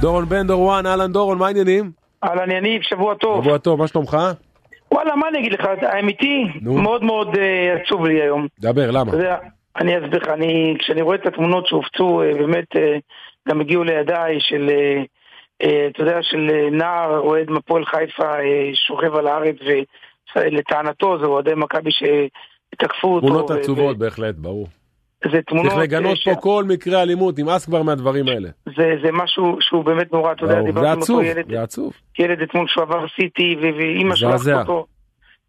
דורון בן דורואן, אהלן דורון, מה העניינים? אהלן יניב, שבוע טוב. שבוע טוב, מה שלומך? וואלה, מה אני אגיד לך, האמיתי, נו. מאוד מאוד אה, עצוב לי היום. דבר, למה? יודע, אני אסביר לך, אני, כשאני רואה את התמונות שהופצו, אה, באמת, אה, גם הגיעו לידיי של, אה, אה, אתה יודע, של אה, נער אוהד מפועל חיפה אה, שוכב על הארץ, ולטענתו זה אוהדי מכבי שתקפו אותו. תמונות ו- עצובות בהחלט, ברור. זה תמונות... צריך לגנות אה, ש- פה כל מקרה אלימות, נמאס כבר מהדברים האלה. זה, זה משהו שהוא באמת נורא, אתה יודע. דיברתי זה עם עצוב, אותו ילד, זה עצוב. ילד אתמול שהוא עבר סיטי, ואימא. לקחה אותו.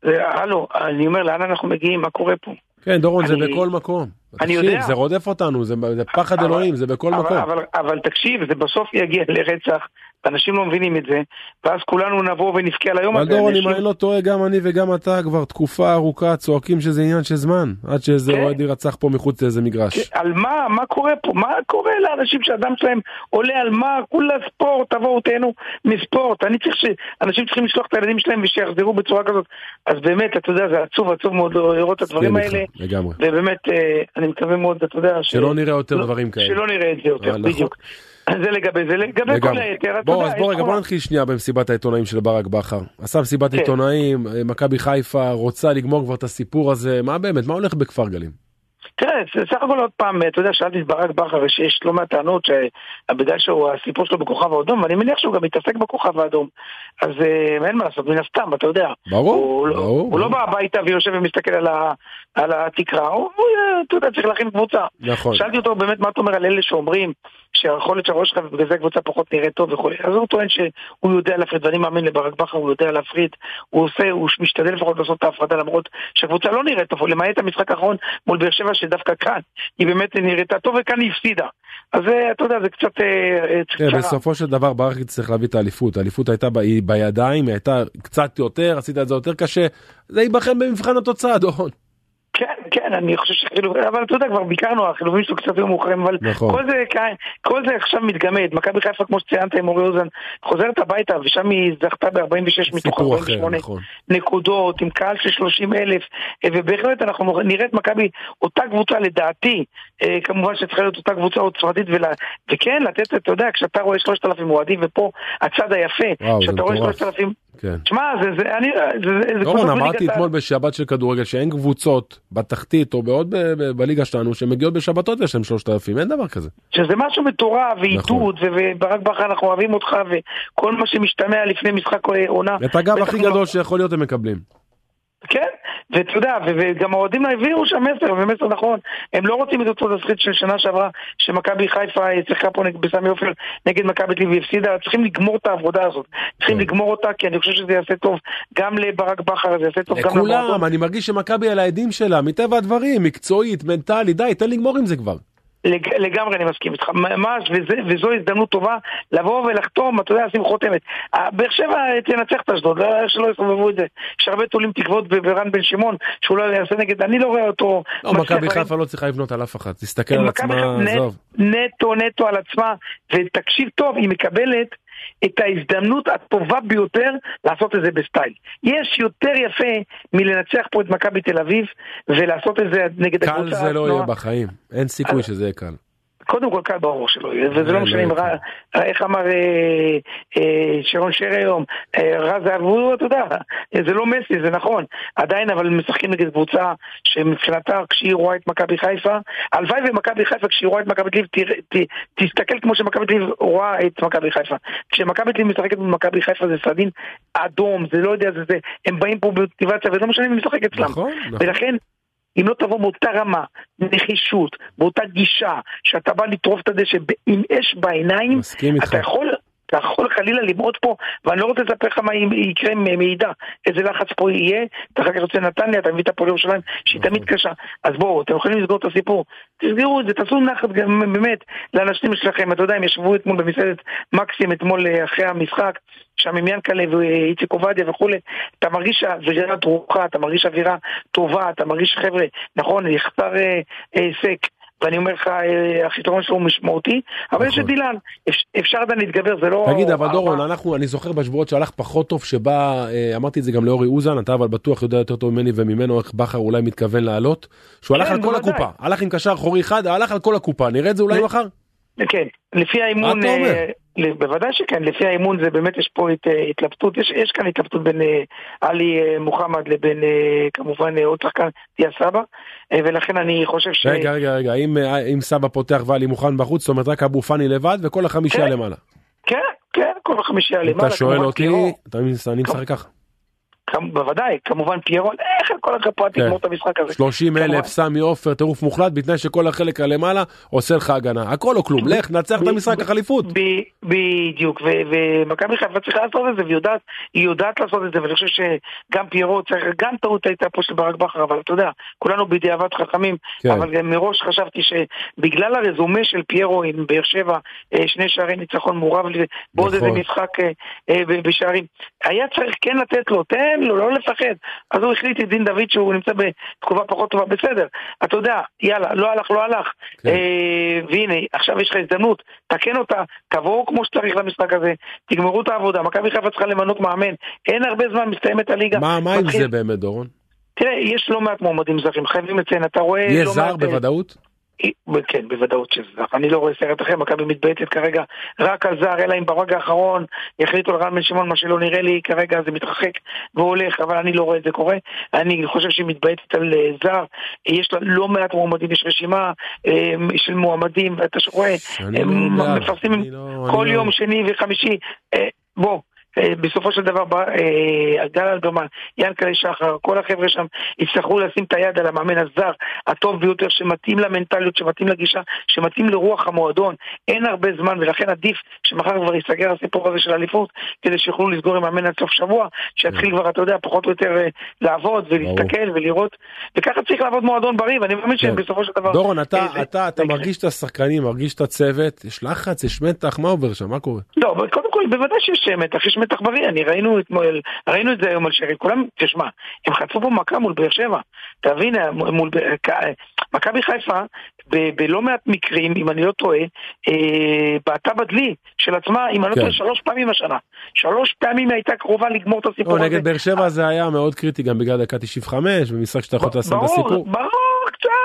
זה- הלו, אני אומר, לאן אנחנו מגיעים? מה קורה פה? כן, דורון, זה אני- בכל מקום. אני תקשיב, יודע. זה רודף אותנו, זה זה פחד אבל- אלוהים, זה בכל אבל, מקום. אבל, אבל תקשיב, זה בסוף יגיע לרצח, ואנשים לא מבינים את זה, ואז כולנו נבוא ונבכה על היום אבל הזה. דורון, אם אנשים- אני לא טועה, גם אני וגם אתה כבר תקופה ארוכה צועקים שזה עניין של זמן, עד שאיזה כן. אוהד יירצח פה מחוץ לאיזה מגרש. על מה, מה קורה פה? מה קורה לאנשים שהדם שלהם עולה על מה? כולה ספורט, תבואו תהנו מספורט. אני צריך ש... אנשים צריכים לשלוח את הילדים שלהם ושיחזרו בצורה כזאת. אז באמת, אתה יודע, זה עצוב, עצוב מאוד לראות את הדברים האלה. לגמרי. ובאמת, אה, אני מקווה מאוד, אתה יודע, ש... שלא נראה יותר לא- דברים כאלה. שלא נראה את זה יותר, אה, נכון. בדיוק. זה לגבי זה, לגבי כל לגמרי. היתר, אתה יודע, אז בוא רגע, בוא נתחיל שנייה במסיבת העיתונאים של ברק בכר. עשה מסיבת כן. עיתונאים, אה, מכבי חיפה רוצה לגמור כבר את הסיפור הזה, מה באמת, מה הולך בכפר גלים? תראה, זה סך הכל עוד פעם, אתה יודע, שאלתי את ברק בכר שיש לא מעט טענות שבגלל שהסיפור שלו בכוכב האדום, ואני מניח שהוא גם מתעסק בכוכב האדום, אז אה, אין מה לעשות, מן הסתם, אתה יודע. ברור, הוא, לא- ברור, הוא לא. בא הביתה ויושב ומסתכל על, התקרה, הוא, אה, אתה יודע, צריך להכין קבוצה. נכון. שאלתי אותו באמת מה אתה אומר על אלה שאומרים שיכול להיות שהראש שלך ובגלל זה הקבוצה פחות נראית טוב וכו', אז הוא טוען שהוא יודע להפריד, ואני מאמין לברק בכר, הוא יודע להפריד, הוא עושה, הוא משתדל לפחות לעשות את ההפרדה למרות שהקבוצה לא נראית טוב, למעט המשחק האחרון מול באר שבע שדווקא כאן, היא באמת נראתה טוב וכאן היא הפסידה. אז אתה יודע, זה קצת אה, אה, תראה, צרה. בסופו של דבר ברק יצטרך להביא את האליפות, האליפות הייתה בידיים, היא הייתה קצת יותר, עשית את זה יותר קשה, זה ייבחן במבחן התוצאה, דורון. כן, כן, אני חושב שחילוב, אבל אתה יודע, כבר ביקרנו, החילובים שלו קצת היו מאוחרים, אבל נכון. כל זה, כאן- כל זה עכשיו מתגמד. מכבי חיפה, כמו שציינת עם אורי אוזן, חוזרת הביתה, ושם היא זכתה ב-46 מתוך סיפור אחר, 48 נכון. נקודות, עם קהל של 30 אלף, אה, ובהחלט אנחנו נראה את מכבי, אותה קבוצה לדעתי, אה, כמובן שצריכה להיות אותה קבוצה עוצמתית, ולה- וכן, לתת, אתה יודע, כשאתה רואה 3,000 אוהדים, ופה הצד היפה, כשאתה רואה מטורף. 3,000, כן. שמע, זה, זה, אני, זה, זה, זה דורון, אמרתי. אתמול בשבת של כדורגל שאין קבוצות בתחתית או בעוד בליגה שלנו שמגיעות בשבתות ויש להם 3,000, אין דבר כזה. שזה משהו מטורף, ועידוד, נכון. וברק בכר אנחנו אוהבים אותך, וכל מה שמשתמע לפני משחק אה, עונה. את הגב הכי לא- גדול שיכול להיות הם מקבלים. כן, ואתה יודע, וגם האוהדים העבירו שם מסר, ומסר נכון, הם לא רוצים את אותו תסריט של שנה שעברה, שמכבי חיפה שיחקה פה בסמי עופר נגד מכבי תל אביב והפסידה, צריכים לגמור את העבודה הזאת, צריכים כן. לגמור אותה, כי אני חושב שזה יעשה טוב גם לברק בכר, זה יעשה טוב גם לכולם, למועדון. אני מרגיש שמכבי על העדים שלה, מטבע הדברים, מקצועית, מנטלית, די, תן לגמור עם זה כבר. לג- לגמרי אני מסכים איתך, ממש, וזה, וזו הזדמנות טובה לבוא ולחתום, אתה יודע, לשים חותמת. באר שבע תנצח את אשדוד, לא שלא יסובבו את זה. יש הרבה תולים תקוות ברן בן שמעון, שהוא לא יעשה נגד, אני לא רואה אותו... לא, מכבי חיפה לא צריכה לבנות על אף אחד, תסתכל על עצמה, עזוב. נטו נטו על עצמה, ותקשיב טוב, היא מקבלת את ההזדמנות הטובה ביותר לעשות את זה בסטייל. יש יותר יפה מלנצח פה את מכבי תל אביב ולעשות את זה נגד קל הקבוצה זה לא יהיה. בחיים, אין סיכוי שזה יהיה קל. קודם כל קל ברור שלא יהיה, וזה לא לא משנה אם יהיה רע, איך אמר אה, אה, שרון שרי היום, אה, רע זה אבו, אתה יודע, זה לא מסי, זה נכון, עדיין אבל משחקים נגד קבוצה שמבחינתה כשהיא רואה את מכבי חיפה, הלוואי ומכבי חיפה כשהיא רואה את מכבי תל אביב, תסתכל כמו שמכבי תל אביב רואה את מכבי חיפה. כשמכבי תל אביב משחקת במכבי חיפה זה סדין אדום, זה לא יודע, זה זה, הם באים פה במוטיבציה ולא משנה אם משחק אצלם. נכון, נכון. ולכן, אם לא תבוא באותה רמה, נחישות, באותה גישה, שאתה בא לטרוף את הדשא עם אש בעיניים. אתה יכול, אתה יכול חלילה למעוט פה, ואני לא רוצה לספר לך מה יקרה מעידה, איזה לחץ פה יהיה, אתה אחר כך יוצא נתניה, אתה מביא את הפועל ירושלים, שהיא נכון. תמיד קשה. אז בואו, אתם יכולים לסגור את הסיפור, תסגרו את זה, תעשו נחת גם באמת לאנשים שלכם, אתה יודע, הם ישבו אתמול במסעדת מקסים, אתמול אה, אחרי המשחק, שם עם ינקלה ואיציק עובדיה וכולי, אתה מרגיש אווירה דרוכה, אתה מרגיש אווירה טובה, אתה מרגיש חבר'ה, נכון, יחסר אה, אה, סק. ואני אומר לך, אה, החיסרון שלו הוא משמעותי, אבל יש נכון. את דילן, אפ- אפשר עדיין להתגבר, זה לא... תגיד, אבל דורון, אנחנו, אני זוכר בשבועות שהלך פחות טוב, שבה, אה, אמרתי את זה גם לאורי אוזן, אתה אבל בטוח יודע יותר טוב ממני וממנו איך בכר אולי מתכוון לעלות, שהוא הלך כן, על כל. הקופה, הלך עם קשר אחורי אחד, הלך על כל הקופה, נראה את זה אולי מחר? כן, לפי האימון, אה, בוודאי שכן, לפי האימון זה באמת יש פה הת, התלבטות, יש, יש כאן התלבטות בין אה, עלי אה, מוחמד לבין אה, כמובן עוד שחקן תהיה סבא, ולכן אני חושב ש... רגע, רגע, רגע, אם, אם סבא פותח ועלי מוכן בחוץ, זאת אומרת רק אבו פאני לבד וכל החמישייה כן, למעלה. כן, כן, כל החמישייה למעלה. אתה שואל אותי, אתה מבין, אני משחק ככה. בוודאי, כמובן פיירון, איך כל הפרט כן. יגמור את המשחק הזה. 30 אלף, סמי עופר, טירוף מוחלט, בתנאי שכל החלק הלמעלה עושה לך הגנה. הכל או כלום, לך, נצח את המשחק החליפות. בדיוק, ומכבי חיפה צריכה לעשות את זה, והיא יודעת לעשות את זה, ואני חושב שגם פיירו צריך, גם טעות הייתה פה של ברק בכר, אבל אתה יודע, כולנו בדיעבד חכמים, כן. אבל מראש חשבתי שבגלל הרזומה של פיירו עם באר שבע, אה, שני שערי ניצחון מעורב בעוד איזה נכון. משחק אה, אה, בשערים, היה צריך כן לתת לו, תן לו, לא לפחד. אז הוא החליט את דין דוד שהוא נמצא בתקופה פחות טובה, בסדר. אתה יודע, יאללה, לא הלך, לא הלך. כן. אה, והנה, עכשיו יש לך הזדמנות, תקן אותה, תבואו כמו שצריך למשחק הזה, תגמרו את העבודה. מכבי חיפה צריכה למנות מאמן, אין הרבה זמן, מסתיימת הליגה. מה, מה עם זה באמת, דורון? תראה, יש לא מעט מועמדים זרים, חייבים לציין, אתה רואה... יהיה לא זר מעט... בוודאות? כן, בוודאות שזה זר. אני לא רואה סרט אחר, מכבי מתבייתת כרגע רק על זר, אלא אם ברגע האחרון יחליטו על רן בן שמעון, מה שלא נראה לי, כרגע זה מתרחק והולך, אבל אני לא רואה את זה קורה. אני חושב שהיא מתבייתת על אה, זר, יש לה לא מעט מועמדים, יש רשימה אה, של מועמדים, ואתה רואה, הם לא מפרסמים לא- כל יום לא- שני וחמישי. אה, בוא, בסופו של דבר אה, גל אלברמן, ינקלה שחר, כל החבר'ה שם יצטרכו לשים את היד על המאמן הזר הטוב ביותר שמתאים למנטליות, שמתאים לגישה, שמתאים לרוח המועדון. אין הרבה זמן ולכן עדיף שמחר כבר ייסגר הסיפור הזה של האליפות כדי שיוכלו לסגור עם מאמן עד סוף שבוע, שיתחיל כבר, אתה יודע, פחות או יותר אה, לעבוד ולהסתכל ולראות, וככה צריך לעבוד מועדון בריא, ואני מאמין כן. בסופו של דבר... דורון, אתה מרגיש את השחקנים, מרגיש את הצוות, יש לחץ, יש מתח, מה עובר שם, מה קורה? לא, קודם כל, בוודאי שיש מתח, יש מתח בריא, אני ראינו אתמול, ראינו את זה היום על שרי, כולם, תשמע, הם חטפו פה מכה מול באר שבע, תבין, מול, מכבי חיפה, בלא מעט מקרים, אם אני לא טועה, אה, בעטה בדלי של עצמה, אם אני לא טועה, כן. שלוש פעמים השנה. שלוש פעמים היא הייתה קרובה לגמור את הסיפור הזה. נגד באר שבע זה היה מאוד קריטי גם בגלל דקה 95, במשחק שאתה יכול לעשות את הסיפור. ברור, קצת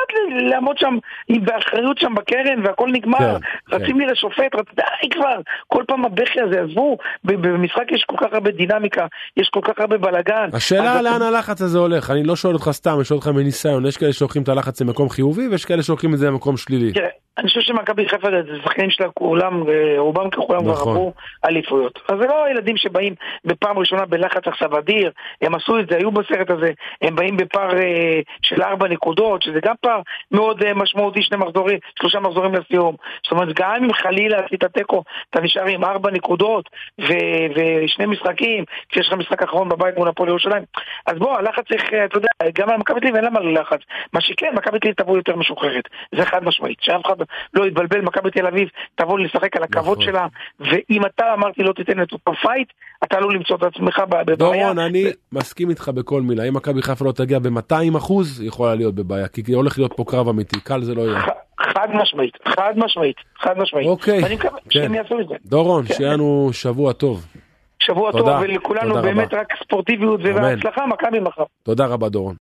לעמוד שם באחריות שם בקרן והכל נגמר. כן, רצים כן. לי לשופט, די כבר, כל פעם הבכי הזה, עזבו, במשחק יש כל כך הרבה דינמיקה, יש כל כך הרבה בלאגן. השאלה לאן הלחץ הזה הולך, אני לא שואל אותך סתם, אני שואל אותך מניסיון, יש כאלה שלוקחים את הלחץ למקום חיובי ויש כאלה שלוקחים את זה למקום שלילי. אני חושב שמכבי חיפה זה שחקנים שלה כולם, רובם ככולם כבר נכון. עברו אליפויות. אז זה לא ילדים שבאים בפעם ראשונה בלחץ עכשיו אדיר, הם עשו את זה, היו בסרט הזה, הם באים בפער אה, של ארבע נקודות, שזה גם פער מאוד אה, משמעותי, שני מחזורים, שלושה מחזורים לסיום. זאת אומרת, גם אם חלילה עשית תיקו, אתה נשאר עם ארבע נקודות ושני משחקים, כשיש לך משחק אחרון בבית מול הפועל ירושלים. אז בוא, הלחץ צריך, אה, אתה יודע, גם על מכבי תל אביב אין לה מה ללחץ. מה שכן, מכבי תל אביב תבוא יותר משוחררת. זה חד משמעית. שאף אחד לא יתבלבל, מכבי תל אביב תבוא לשחק על הכבוד נכון. שלה, ואם אתה אמרתי לא תיתן את אותו fight, אתה עלול למצוא את עצמך בבעיה. דורון, אני מסכים איתך בכל מילה. אם מכבי חיפה לא תגיע ב-200 אחוז, יכולה להיות בבעיה, כי הולך להיות פה קרב אמיתי, קל זה לא יהיה. חד משמעית, חד משמעית, חד משמעית. אוקיי. ואני מקווה כן. שהם יעשו את זה. דורון, כן. שיהיה לנו שבוע טוב. שבוע טוב, ולכולנו באמת רק ספורטיביות והצלחה, מכבי מחר. תודה רבה דורון.